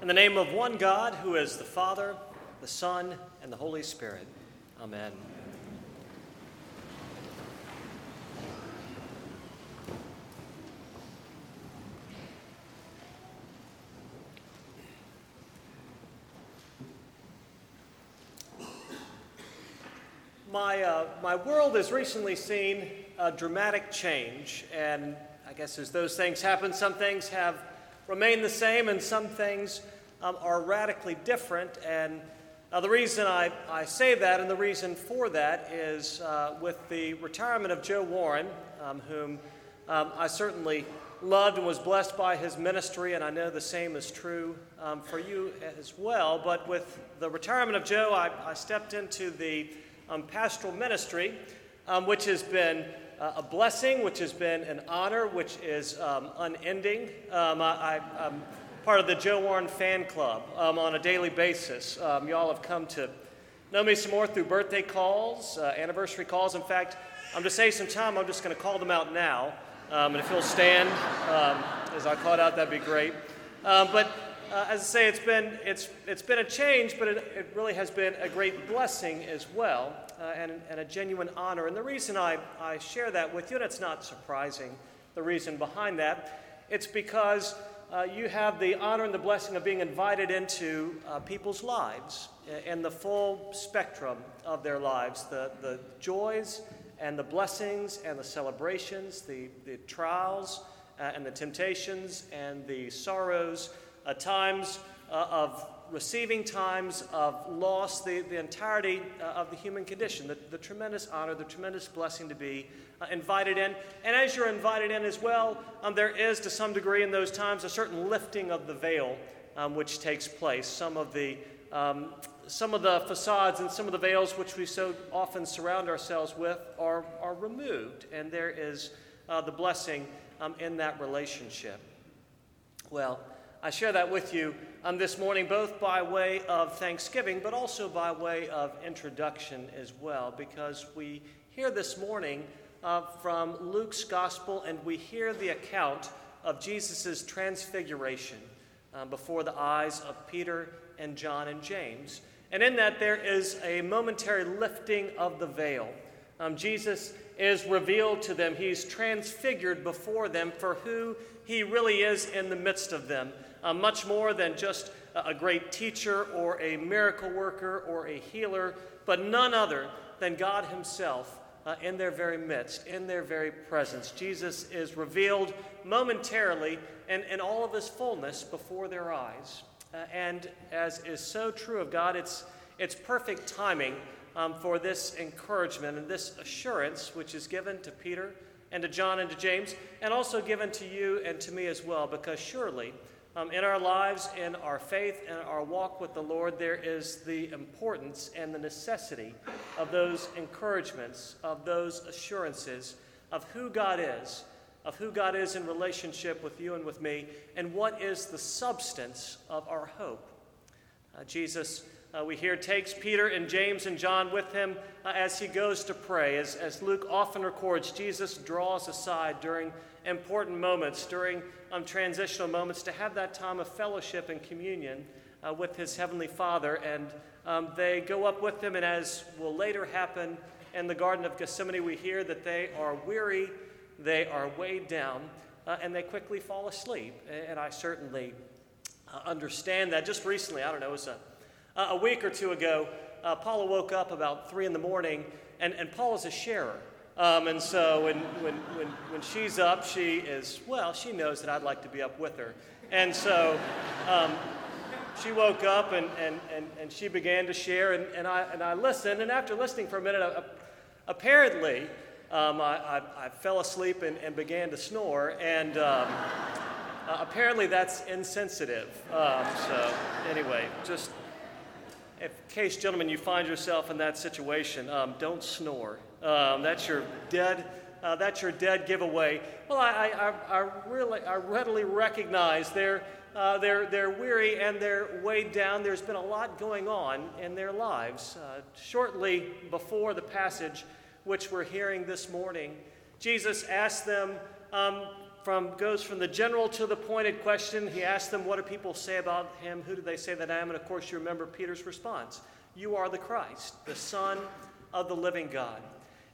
In the name of one God, who is the Father, the Son, and the Holy Spirit. Amen. My, uh, my world has recently seen a dramatic change, and I guess as those things happen, some things have remained the same and some things um, are radically different. And uh, the reason I, I say that and the reason for that is uh, with the retirement of Joe Warren, um, whom um, I certainly loved and was blessed by his ministry, and I know the same is true um, for you as well. But with the retirement of Joe, I, I stepped into the um, pastoral ministry, um, which has been uh, a blessing, which has been an honor, which is um, unending. Um, I, am part of the Joe Warren fan club um, on a daily basis. Um, y'all have come to know me some more through birthday calls, uh, anniversary calls. In fact, I'm to save some time, I'm just going to call them out now. and if you'll stand as I call it out, that'd be great. but uh, as I say, it's been, it's, it's been a change, but it, it really has been a great blessing as well uh, and, and a genuine honor. And the reason I, I share that with you, and it's not surprising, the reason behind that, it's because uh, you have the honor and the blessing of being invited into uh, people's lives and the full spectrum of their lives the, the joys and the blessings and the celebrations, the, the trials uh, and the temptations and the sorrows uh, times uh, of receiving, times of loss, the, the entirety uh, of the human condition, the, the tremendous honor, the tremendous blessing to be uh, invited in. And as you're invited in as well, um, there is to some degree in those times a certain lifting of the veil um, which takes place. Some of the um, some of the facades and some of the veils which we so often surround ourselves with are, are removed, and there is uh, the blessing um, in that relationship. Well, I share that with you um, this morning, both by way of thanksgiving, but also by way of introduction as well, because we hear this morning uh, from Luke's gospel and we hear the account of Jesus' transfiguration um, before the eyes of Peter and John and James. And in that, there is a momentary lifting of the veil. Um, Jesus is revealed to them. He's transfigured before them for who he really is in the midst of them uh, much more than just a great teacher or a miracle worker or a healer, but none other than God Himself uh, in their very midst, in their very presence. Jesus is revealed momentarily and in all of His fullness before their eyes. Uh, and as is so true of God, it's, it's perfect timing um, for this encouragement and this assurance which is given to Peter and to John and to James, and also given to you and to me as well, because surely um, in our lives, in our faith, and our walk with the Lord, there is the importance and the necessity of those encouragements, of those assurances of who God is, of who God is in relationship with you and with me, and what is the substance of our hope. Uh, Jesus, uh, we hear, takes Peter and James and John with him uh, as he goes to pray. As, as Luke often records, Jesus draws aside during important moments, during um, transitional moments, to have that time of fellowship and communion uh, with his Heavenly Father. And um, they go up with him, and as will later happen in the Garden of Gethsemane, we hear that they are weary, they are weighed down, uh, and they quickly fall asleep. And I certainly uh, understand that. Just recently, I don't know, it was a, a week or two ago, uh, Paula woke up about 3 in the morning, and, and Paula's a sharer. Um, and so when, when, when, when she's up, she is, well, she knows that I'd like to be up with her. And so um, she woke up and, and, and, and she began to share, and, and, I, and I listened. And after listening for a minute, uh, apparently, um, I, I, I, fell asleep and, and began to snore. And uh, apparently, that's insensitive. Um, so, anyway, just in case, gentlemen, you find yourself in that situation, um, don't snore. Um, that's your dead. Uh, that's your dead giveaway. Well, I, I, I, really, I readily recognize they're, uh, they're, they're weary and they're weighed down. There's been a lot going on in their lives. Uh, shortly before the passage which we're hearing this morning, Jesus asked them, um, from, goes from the general to the pointed question. He asks them, What do people say about him? Who do they say that I am? And of course, you remember Peter's response You are the Christ, the Son of the living God.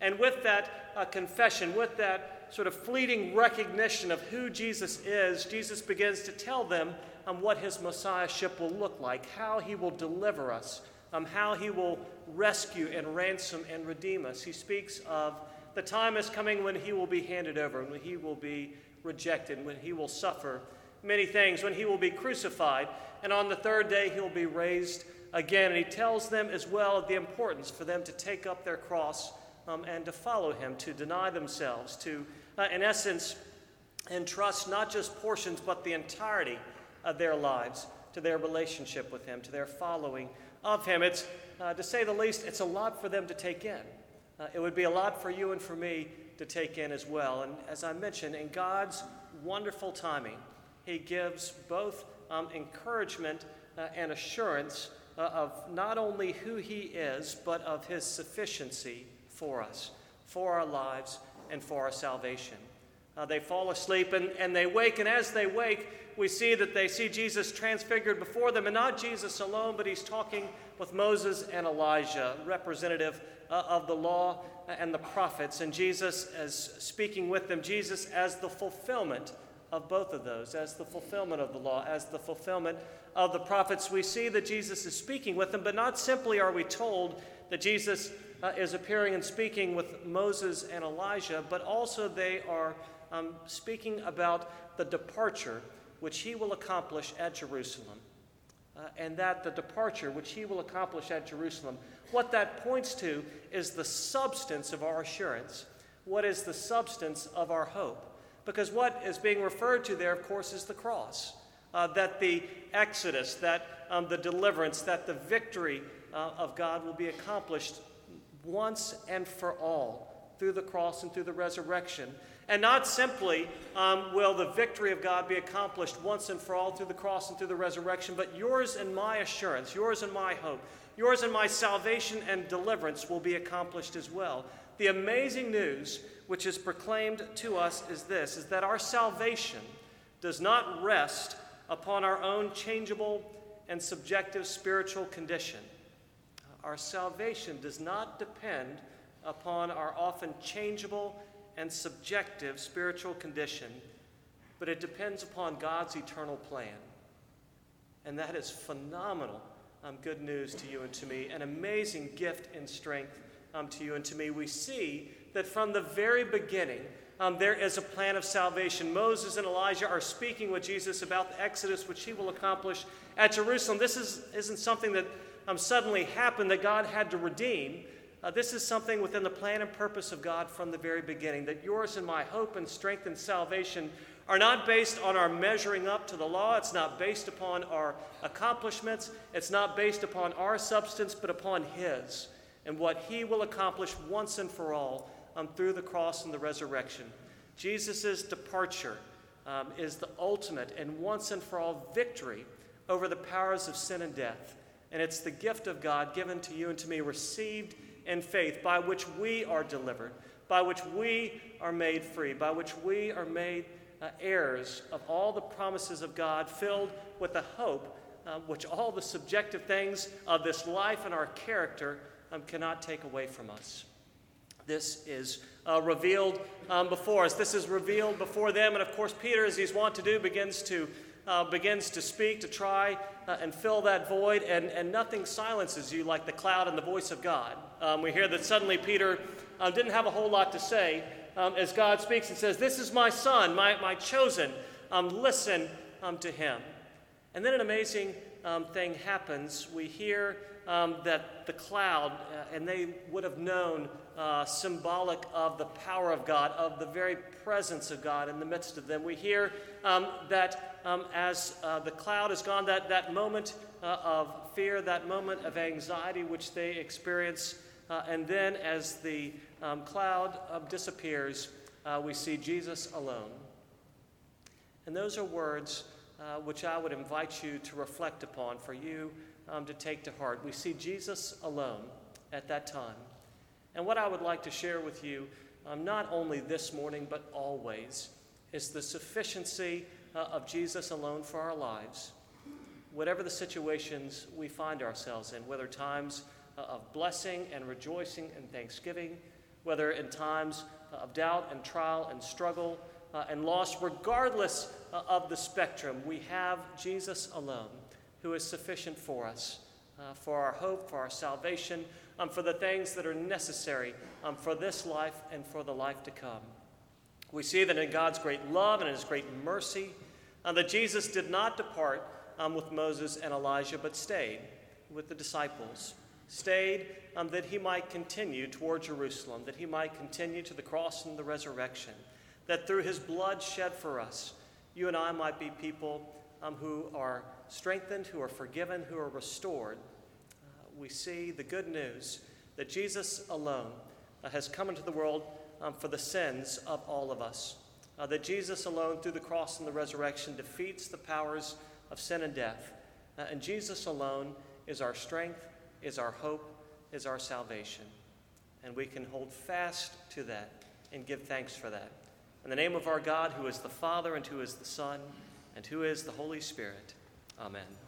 And with that uh, confession, with that sort of fleeting recognition of who Jesus is, Jesus begins to tell them um, what his messiahship will look like, how he will deliver us, um, how he will rescue and ransom and redeem us. He speaks of the time is coming when he will be handed over, when he will be rejected, when he will suffer many things, when he will be crucified, and on the third day he will be raised again. And he tells them as well the importance for them to take up their cross um, and to follow him, to deny themselves, to, uh, in essence, entrust not just portions but the entirety of their lives to their relationship with him, to their following of him. It's, uh, to say the least, it's a lot for them to take in. Uh, it would be a lot for you and for me to take in as well. And as I mentioned, in God's wonderful timing, He gives both um, encouragement uh, and assurance uh, of not only who He is, but of His sufficiency for us, for our lives, and for our salvation. Uh, they fall asleep and, and they wake, and as they wake, we see that they see Jesus transfigured before them, and not Jesus alone, but he's talking with Moses and Elijah, representative uh, of the law and the prophets, and Jesus as speaking with them, Jesus as the fulfillment of both of those, as the fulfillment of the law, as the fulfillment of the prophets. We see that Jesus is speaking with them, but not simply are we told that Jesus uh, is appearing and speaking with Moses and Elijah, but also they are um, speaking about the departure which he will accomplish at Jerusalem. Uh, and that the departure which he will accomplish at Jerusalem, what that points to is the substance of our assurance. What is the substance of our hope? Because what is being referred to there, of course, is the cross. Uh, that the exodus, that um, the deliverance, that the victory uh, of God will be accomplished once and for all through the cross and through the resurrection. And not simply um, will the victory of God be accomplished once and for all through the cross and through the resurrection, but yours and my assurance, yours and my hope, yours and my salvation and deliverance will be accomplished as well. The amazing news which is proclaimed to us is this is that our salvation does not rest upon our own changeable and subjective spiritual condition. Our salvation does not depend upon our often changeable and subjective spiritual condition, but it depends upon God's eternal plan. And that is phenomenal um, good news to you and to me, an amazing gift and strength um, to you and to me. We see that from the very beginning, um, there is a plan of salvation. Moses and Elijah are speaking with Jesus about the Exodus, which he will accomplish at Jerusalem. This is, isn't something that um, suddenly happened that God had to redeem. Uh, this is something within the plan and purpose of God from the very beginning that yours and my hope and strength and salvation are not based on our measuring up to the law. It's not based upon our accomplishments. It's not based upon our substance, but upon His and what He will accomplish once and for all um, through the cross and the resurrection. Jesus' departure um, is the ultimate and once and for all victory over the powers of sin and death. And it's the gift of God given to you and to me, received and faith by which we are delivered, by which we are made free, by which we are made uh, heirs of all the promises of God, filled with the hope uh, which all the subjective things of this life and our character um, cannot take away from us. This is uh, revealed um, before us. This is revealed before them. And of course, Peter, as he's wont to do, begins to uh, begins to speak, to try uh, and fill that void, and, and nothing silences you like the cloud and the voice of God. Um, we hear that suddenly Peter um, didn't have a whole lot to say um, as God speaks and says, This is my son, my, my chosen. Um, listen um, to him. And then an amazing thing happens. We hear that the cloud, uh, and they would have known uh, symbolic of the power of God, of the very presence of God in the midst of them. We hear um, that um, as uh, the cloud is gone, that, that moment uh, of fear, that moment of anxiety which they experience, uh, and then as the um, cloud um, disappears, uh, we see Jesus alone. And those are words uh, which I would invite you to reflect upon, for you um, to take to heart. We see Jesus alone at that time. And what I would like to share with you, um, not only this morning, but always, is the sufficiency uh, of Jesus alone for our lives. Whatever the situations we find ourselves in, whether times uh, of blessing and rejoicing and thanksgiving, whether in times uh, of doubt and trial and struggle uh, and loss, regardless uh, of the spectrum, we have Jesus alone who is sufficient for us, for our hope, for our salvation, um, for the things that are necessary um, for this life and for the life to come. We see that in God's great love and in his great mercy, uh, that Jesus did not depart um, with Moses and Elijah, but stayed with the disciples. Stayed um, that he might continue toward Jerusalem, that he might continue to the cross and the resurrection, that through his blood shed for us, you and I might be people um, who are strengthened, who are forgiven, who are restored. Uh, we see the good news that Jesus alone uh, has come into the world um, for the sins of all of us. Uh, that Jesus alone, through the cross and the resurrection, defeats the powers of sin and death. Uh, and Jesus alone is our strength, is our hope, is our salvation. And we can hold fast to that and give thanks for that. In the name of our God, who is the Father, and who is the Son, and who is the Holy Spirit. Amen.